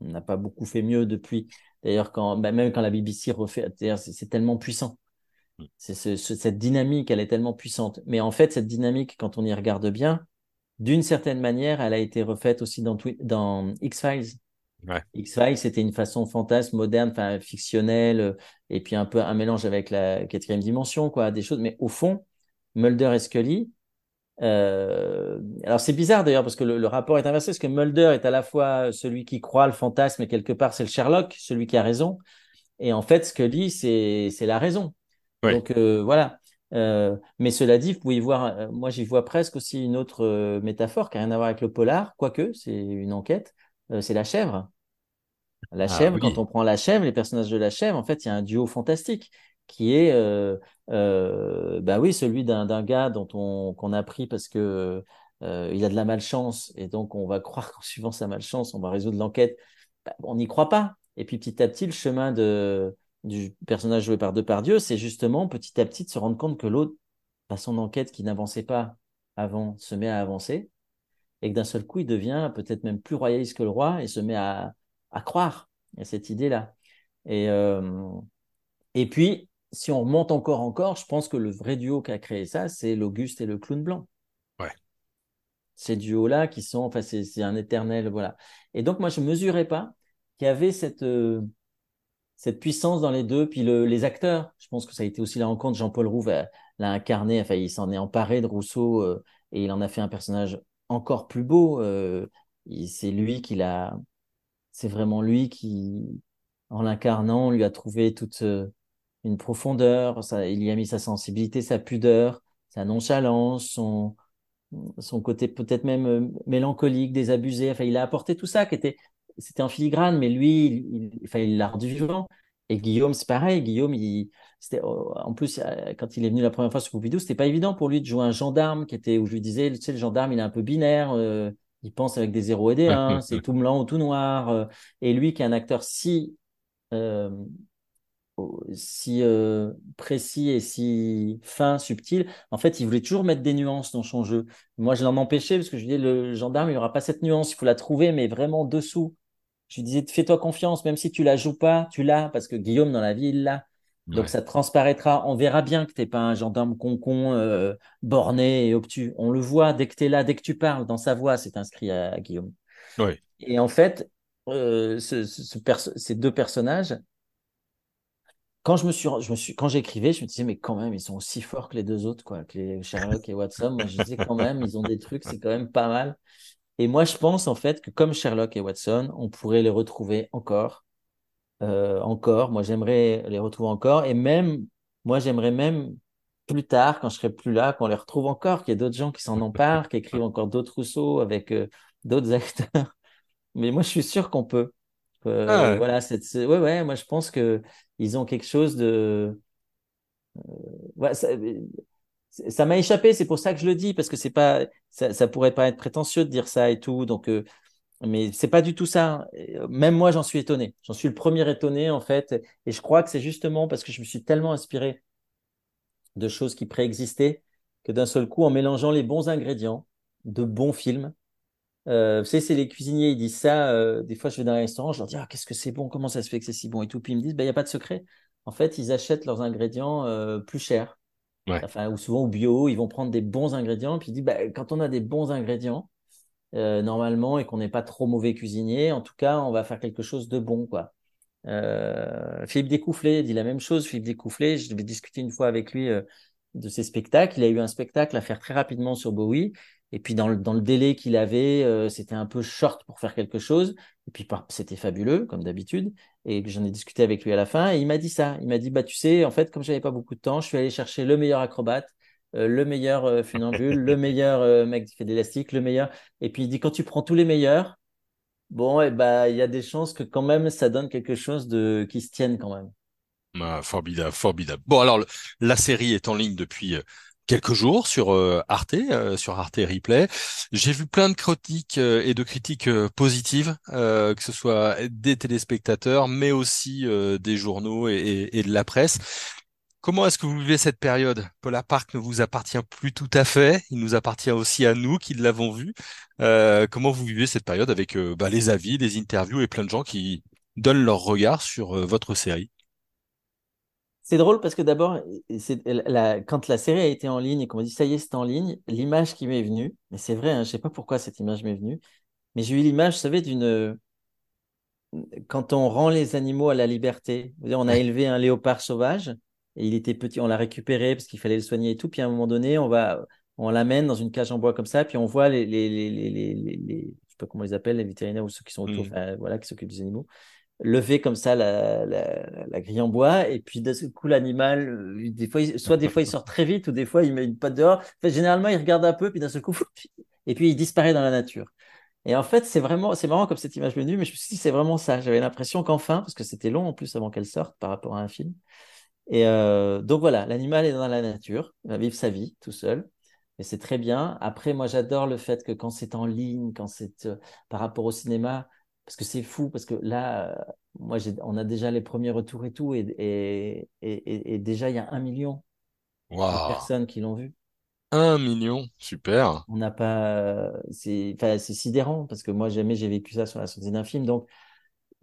on n'a pas beaucoup fait mieux depuis. D'ailleurs, quand, bah, même quand la BBC refait, c'est c'est tellement puissant. C'est ce- ce- cette dynamique, elle est tellement puissante. Mais en fait, cette dynamique, quand on y regarde bien, d'une certaine manière, elle a été refaite aussi dans, dans X-Files. Ouais, X-Files, c'était une façon fantasme, moderne, fictionnelle, euh, et puis un peu un mélange avec la quatrième dimension, quoi, des choses. Mais au fond, Mulder et Scully, euh, alors c'est bizarre d'ailleurs parce que le, le rapport est inversé, parce que Mulder est à la fois celui qui croit le fantasme, et quelque part c'est le Sherlock, celui qui a raison, et en fait Scully c'est c'est la raison. Donc euh, voilà. Euh, mais cela dit, vous pouvez y voir, moi j'y vois presque aussi une autre métaphore qui n'a rien à voir avec le polar, quoique c'est une enquête, c'est la chèvre. La ah chèvre, quand on prend la chèvre, les personnages de la chèvre, en fait, il y a un duo fantastique qui est, euh, euh, bah oui, celui d'un gars dont on qu'on a pris parce que euh, il a de la malchance et donc on va croire qu'en suivant sa malchance, on va résoudre l'enquête. Bah, on n'y croit pas. Et puis petit à petit, le chemin de du personnage joué par Depardieu, c'est justement petit à petit de se rendre compte que l'autre, bah, son enquête qui n'avançait pas avant, se met à avancer et que d'un seul coup, il devient peut-être même plus royaliste que le roi et se met à, à croire à cette idée-là. Et, et puis, si on remonte encore, encore, je pense que le vrai duo qui a créé ça, c'est l'Auguste et le clown blanc. ouais, Ces duos-là qui sont, enfin, c'est un éternel, voilà. Et donc, moi, je ne mesurais pas qu'il y avait cette, euh, cette puissance dans les deux. Puis le, les acteurs, je pense que ça a été aussi la rencontre. Jean-Paul Rouve l'a incarné, enfin, il s'en est emparé de Rousseau euh, et il en a fait un personnage encore plus beau. euh, c'est lui qui l'a, c'est vraiment lui qui, en l'incarnant, lui a trouvé toute une profondeur. Ça, il y a mis sa sensibilité, sa pudeur, sa nonchalance, son, son côté peut-être même euh, mélancolique, désabusé. Enfin, il a apporté tout ça qui était, c'était en filigrane, mais lui, il, il- enfin, il l'a rendu vivant. Et Guillaume, c'est pareil. Guillaume, il, c'était, oh, en plus, euh, quand il est venu la première fois sur Scooby-Doo, c'était pas évident pour lui de jouer un gendarme qui était, où je lui disais, tu sais, le gendarme, il est un peu binaire, euh, il pense avec des zéros et des 1, c'est tout blanc ou tout noir. euh, et lui, qui est un acteur si, euh, si euh, précis et si fin, subtil, en fait, il voulait toujours mettre des nuances dans son jeu. Moi, je l'en empêchais parce que je lui disais, le gendarme, il n'y aura pas cette nuance, il faut la trouver, mais vraiment dessous. Je lui disais, fais-toi confiance, même si tu la joues pas, tu l'as, parce que Guillaume, dans la vie, il l'a. Donc, Ouais. ça transparaîtra. On verra bien que t'es pas un gendarme concon, euh, borné et obtus. On le voit dès que tu es là, dès que tu parles, dans sa voix, c'est inscrit à, à Guillaume. Ouais. Et en fait, euh, ce- ce- ce perso- ces deux personnages, quand je me suis, je me suis, quand j'écrivais, je me disais, mais quand même, ils sont aussi forts que les deux autres, quoi, que les Sherlock et Watson. Moi, je disais quand même, ils ont des trucs, c'est quand même pas mal. Et moi, je pense en fait que comme Sherlock et Watson, on pourrait les retrouver encore, euh, encore. Moi, j'aimerais les retrouver encore. Et même, moi, j'aimerais même plus tard, quand je serai plus là, qu'on les retrouve encore, qu'il y ait d'autres gens qui s'en emparent, qui écrivent encore d'autres Rousseau avec euh, d'autres acteurs. Mais moi, je suis sûr qu'on peut. Euh, Ah, voilà, cette, ce- ouais, ouais, moi, je pense que ils ont quelque chose de, ouais, ça, m'a échappé. C'est pour ça que je le dis parce que c'est pas, ça, pourrait pas être prétentieux de dire ça et tout. Donc, euh, mais c'est pas du tout ça. Euh, Même moi, j'en suis étonné. J'en suis le premier étonné en fait. Et je crois que c'est justement parce que je me suis tellement inspiré de choses qui préexistaient que d'un seul coup, en mélangeant les bons ingrédients de bons films euh, vous savez, c'est les cuisiniers, ils disent ça. euh, des fois, je vais dans un restaurant, je leur dis, ah, qu'est-ce que c'est bon, comment ça se fait que c'est si bon? Et tout. Puis ils me disent, bah, il n'y a pas de secret. En fait, ils achètent leurs ingrédients euh, plus chers. ouais. Enfin, ou souvent au bio, ils vont prendre des bons ingrédients. Puis ils disent, bah, quand on a des bons ingrédients, euh, normalement, et qu'on n'est pas trop mauvais cuisinier, en tout cas, on va faire quelque chose de bon, quoi. Euh, Philippe Découfflé dit la même chose. Philippe Découfflé, je devais discuter une fois avec lui euh, de ses spectacles. Il a eu un spectacle à faire très rapidement sur Bowie. Et puis dans le, dans le délai qu'il avait, euh, c'était un peu short pour faire quelque chose. Et puis c'était fabuleux, comme d'habitude. Et j'en ai discuté avec lui à la fin. Et il m'a dit ça. Il m'a dit, bah tu sais, en fait, comme j'avais pas beaucoup de temps, je suis allé chercher le meilleur acrobate, euh, le meilleur euh, funambule, le meilleur euh, mec qui fait de l'élastique, le meilleur. Et puis il dit, quand tu prends tous les meilleurs, bon, et bah il y a des chances que quand même ça donne quelque chose de qui se tienne quand même. Ah, formidable, formidable. Bon, alors, la série est en ligne depuis quelques jours sur euh, Arte, euh, sur Arte Replay. J'ai vu plein de critiques euh, et de critiques euh, positives, euh, que ce soit des téléspectateurs, mais aussi des journaux et, et- et de la presse. Comment est-ce que vous vivez cette période? Polar Park ne vous appartient plus tout à fait. Il nous appartient aussi à nous qui l'avons vu. Comment vous vivez cette période avec bah, les avis, les interviews et plein de gens qui donnent leur regard sur votre série? C'est drôle parce que d'abord, quand la série a été en ligne et qu'on m'a dit ça y est, c'est en ligne, l'image qui m'est venue, mais c'est vrai, hein, je sais pas pourquoi cette image m'est venue, mais j'ai eu l'image, vous savez, d'une quand on rend les animaux à la liberté. Vous On a élevé un léopard sauvage et il était petit, on l'a récupéré parce qu'il fallait le soigner et tout. Puis à un moment donné, on va, on l'amène dans une cage en bois comme ça, puis on voit les, les, les, les, les, les- les- je sais pas comment on les appelle, les vétérinaires ou ceux qui sont autour, enfin, voilà, qui s'occupent des animaux, lever comme ça la, la, grille en bois et puis d'un coup l'animal, euh, des fois, soit des fois il sort très vite ou des fois il met une patte dehors. Enfin, généralement, il regarde un peu, puis d'un coup, et puis il disparaît dans la nature. Et en fait, c'est vraiment, c'est marrant comme cette image venue, mais je me suis dit, c'est vraiment ça. J'avais l'impression qu'enfin, parce que c'était long en plus avant qu'elle sorte par rapport à un film. Et euh, donc voilà, l'animal est dans la nature, il va vivre sa vie tout seul. Et c'est très bien. Après, moi, j'adore le fait que quand c'est en ligne, quand c'est euh, par rapport au cinéma, parce que c'est fou, parce que là, euh, moi, on a déjà les premiers retours et tout, et, et, et, et- et déjà, il y a un million de personnes qui l'ont vu. un million, super. On n'a pas, c'est, enfin, c'est sidérant, parce que moi, jamais j'ai vécu ça sur la sortie d'un film. Donc,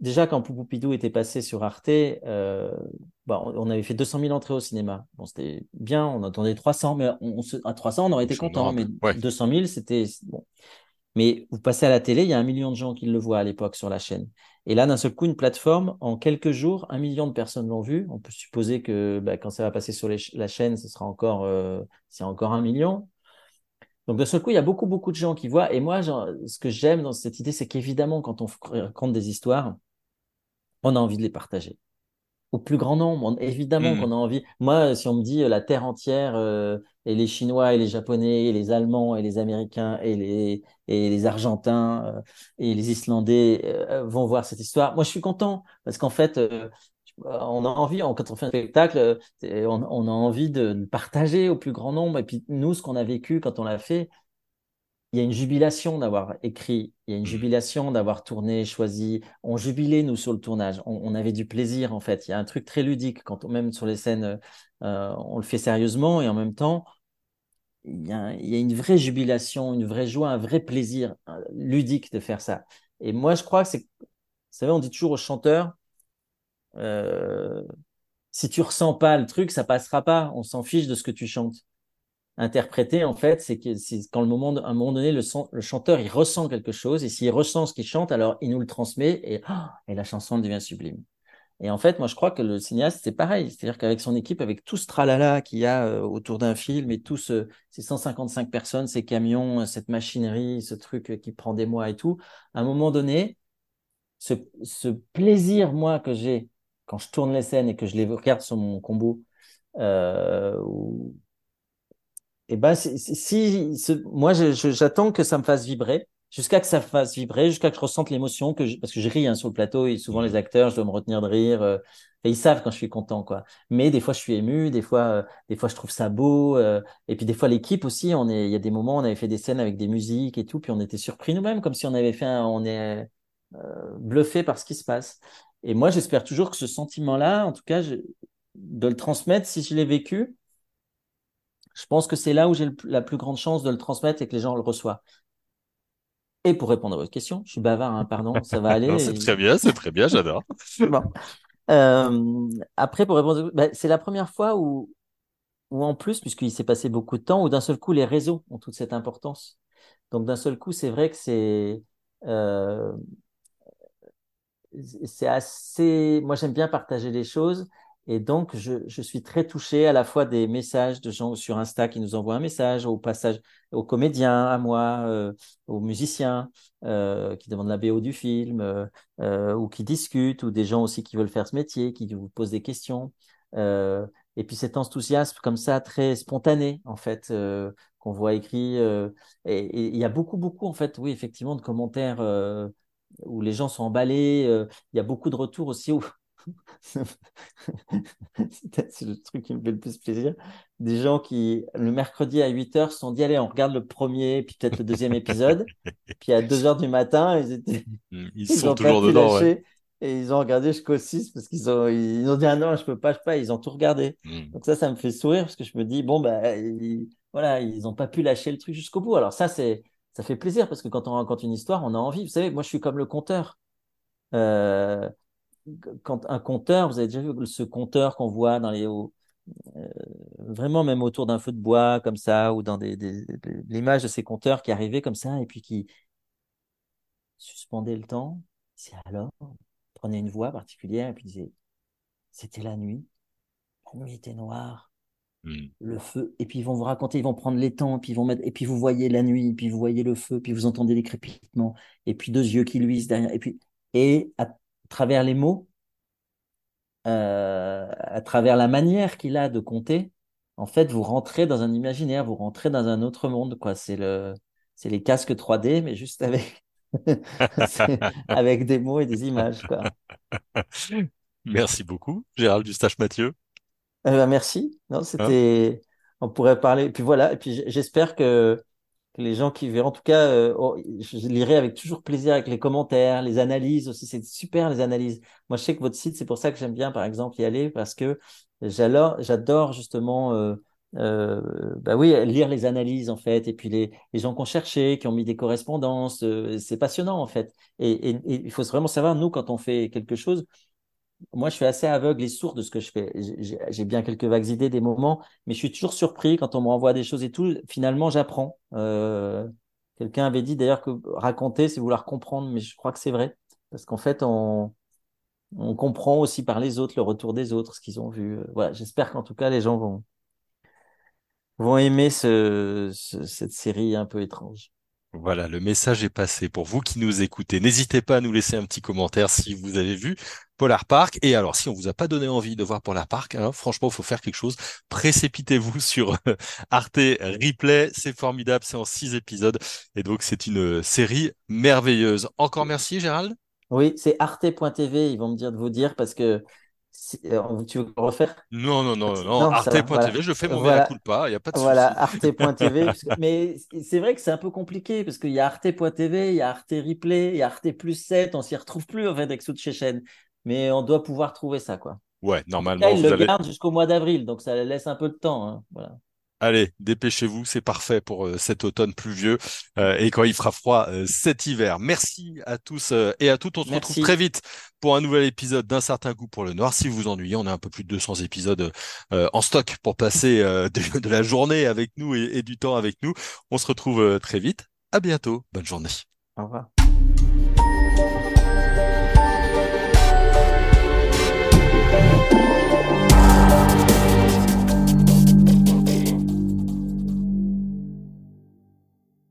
déjà, quand Poupou Pidou était passé sur Arte, euh, bah, on avait fait 200 000 entrées au cinéma. Bon, c'était bien, on attendait 300, mais on, on se- à 300, on aurait été content. Mais rappelle. Ouais. 200 000, c'était bon. Mais vous passez à la télé, il y a un million de gens qui le voient à l'époque sur la chaîne. Et là, d'un seul coup, une plateforme, en quelques jours, un million de personnes l'ont vu. On peut supposer que bah, quand ça va passer sur la chaîne, ce sera encore, euh, c'est encore un million. Donc, d'un seul coup, il y a beaucoup, beaucoup de gens qui voient. Et moi, ce que j'aime dans cette idée, c'est qu'évidemment, quand on raconte des histoires, on a envie de les partager au plus grand nombre. On- évidemment Hmm. qu'on a envie. Moi, si on me dit euh, la Terre entière, euh, et les Chinois, et les Japonais, et les Allemands, et les Américains, et les, et les Argentins, euh, et les Islandais euh, vont voir cette histoire, moi, je suis content parce qu'en fait, euh, on a envie, quand on fait un spectacle, on, on, a envie de le partager au plus grand nombre. Et puis nous, ce qu'on a vécu quand on l'a fait, il y a une jubilation d'avoir écrit, il y a une mmh. jubilation d'avoir tourné, choisi. On jubilait, nous, sur le tournage. On, avait du plaisir, en fait. Il y a un truc très ludique quand on, même sur les scènes, euh, on le fait sérieusement et en même temps, il y, a, il y, a, une vraie jubilation, une vraie joie, un vrai plaisir euh, ludique de faire ça. Et moi, je crois que c'est, vous savez, on dit toujours aux chanteurs, euh, si tu ressens pas le truc, ça passera pas. On s'en fiche de ce que tu chantes interpréter, en fait, c'est que c'est quand le moment, à un moment donné, le, le, chanteur, il ressent quelque chose, et s'il ressent ce qu'il chante, alors il nous le transmet, et, oh, et la chanson devient sublime. Et en fait, moi, je crois que le cinéaste, c'est pareil. C'est-à-dire qu'avec son équipe, avec tout ce tralala qu'il y a euh, autour d'un film et tous ce, ces 155 personnes, ces camions, cette machinerie, ce truc qui prend des mois et tout, à un moment donné, ce, plaisir, moi, que j'ai quand je tourne les scènes et que je les regarde sur mon combo, euh, et ben si, moi j'attends que ça me fasse vibrer jusqu'à que ça fasse vibrer jusqu'à que je ressente l'émotion que parce que je ris hein, sur le plateau et souvent les acteurs je dois me retenir de rire euh, et ils savent quand je suis content quoi. Mais des fois je suis ému des fois euh, des fois je trouve ça beau euh, et puis des fois l'équipe aussi on est il y a des moments on avait fait des scènes avec des musiques et tout puis on était surpris nous-mêmes comme si on avait fait un, on est bluffé par ce qui se passe. Et moi j'espère toujours que ce sentiment là en tout cas je, de le transmettre si je l'ai vécu je pense que c'est là où j'ai la plus grande chance de le transmettre et que les gens le reçoivent. Et pour répondre à votre question, je suis bavard, hein, pardon, ça va aller. c'est très bien, c'est très bien, j'adore. Euh, après, pour répondre, bah, c'est la première fois où, où en plus, puisqu'il s'est passé beaucoup de temps, où d'un seul coup, les réseaux ont toute cette importance. Donc d'un seul coup, c'est vrai que c'est euh, c'est assez. Moi, j'aime bien partager les choses et donc, je, je, suis très touché à la fois des messages de gens sur Insta qui nous envoient un message, au passage aux comédiens, à moi, euh, aux musiciens euh, qui demandent la BO du film, euh, euh, ou qui discutent, ou des gens aussi qui veulent faire ce métier, qui vous posent des questions. Euh, et puis cet enthousiasme comme ça, très spontané, en fait, qu'on voit écrit. et il y a beaucoup, beaucoup, en fait, oui, effectivement, de commentaires où les gens sont emballés. Il y a beaucoup de retours aussi où c'est le truc qui me fait le plus plaisir. Des gens qui, le mercredi à 8h, se sont dit, allez, on regarde le premier, puis peut-être le deuxième épisode. puis à 2h du matin, ils étaient. Hmm, ils, sont toujours dedans. Et ils ont regardé jusqu'au 6 parce qu'ils ont, ils ont dit, ah non, je peux pas, je peux pas. Ils ont tout regardé. Hmm. Donc ça, ça me fait sourire parce que je me dis, bon, bah, voilà, ils ont pas pu lâcher le truc jusqu'au bout. Alors ça, c'est, ça fait plaisir parce que quand on raconte une histoire, on a envie. Vous savez, moi, je suis comme le conteur. Euh, quand un compteur, vous avez déjà vu ce compteur qu'on voit dans les hauts, euh, vraiment même autour d'un feu de bois comme ça, ou dans des, l'image de ces compteurs qui arrivaient comme ça et puis qui suspendaient le temps. C'est alors, prenait une voix particulière et puis disait, c'était la nuit, la nuit était noire, hmm. le feu, et puis ils vont vous raconter, ils vont prendre les temps, et puis ils vont mettre, et puis vous voyez la nuit, et puis vous voyez le feu, puis vous entendez les crépitements, et puis deux yeux qui luisent derrière, et puis et à travers les mots, euh, à travers la manière qu'il a de compter, en fait, vous rentrez dans un imaginaire, vous rentrez dans un autre monde, quoi. C'est le, c'est les casques 3D, mais juste avec, avec des mots et des images, quoi. Merci beaucoup, Gérald Dustache-Mathieu. Eh ben, merci. Non, c'était, on pourrait parler. Puis voilà. Et puis j'espère que les gens qui verront, en tout cas, euh, oh, je lirai avec toujours plaisir avec les commentaires, les analyses aussi. C'est super les analyses. Moi, je sais que votre site, c'est pour ça que j'aime bien, par exemple, y aller parce que j'adore, justement, euh, euh, bah oui, lire les analyses en fait, et puis les, les gens qui ont cherché, qui ont mis des correspondances. Euh, c'est passionnant en fait. Et il faut vraiment savoir, nous, quand on fait quelque chose, moi, je suis assez aveugle et sourd de ce que je fais. J'ai bien quelques vagues idées des moments, mais je suis toujours surpris quand on me renvoie des choses et tout. Finalement, j'apprends. Euh, Quelqu'un avait dit d'ailleurs que raconter, c'est vouloir comprendre, mais je crois que c'est vrai. Parce qu'en fait, on, on comprend aussi par les autres le retour des autres, ce qu'ils ont vu. Voilà, j'espère qu'en tout cas, les gens vont, vont aimer ce, cette série un peu étrange. Voilà, le message est passé. Pour vous qui nous écoutez, n'hésitez pas à nous laisser un petit commentaire si vous avez vu Polar Park. Et alors, si on vous a pas donné envie de voir Polar Park, hein, franchement, il faut faire quelque chose. Précipitez-vous sur euh, Arte Replay. C'est formidable. C'est en six épisodes. Et donc, c'est une série merveilleuse. Encore merci, Gérald. Oui, c'est arte.tv. Ils vont me dire de vous dire parce que euh, tu veux le refaire? Non, non, non, non. Voilà. Arte.tv, je fais mon Voilà, culpa, il n'y a pas de voilà, arte.tv. Mais c'est vrai que c'est un peu compliqué parce qu'il y a arte.tv, il y a Arte Replay, il y a Arte plus 7, on s'y retrouve plus en fait avec Succession. Mais on doit pouvoir trouver ça, quoi. Ouais, Là, normalement, ils vous le gardent jusqu'au mois d'avril, donc ça laisse un peu de temps. hein, Voilà. Allez, dépêchez-vous, c'est parfait pour euh, cet automne pluvieux euh, et quand il fera froid euh, cet hiver. Merci à tous euh, et à toutes. On se retrouve très vite pour un nouvel épisode d'un certain goût pour le noir. Si vous vous ennuyez, on a un peu plus de 200 épisodes euh, en stock pour passer euh, de, la journée avec nous et, du temps avec nous. On se retrouve très vite. À bientôt. Bonne journée. Au revoir.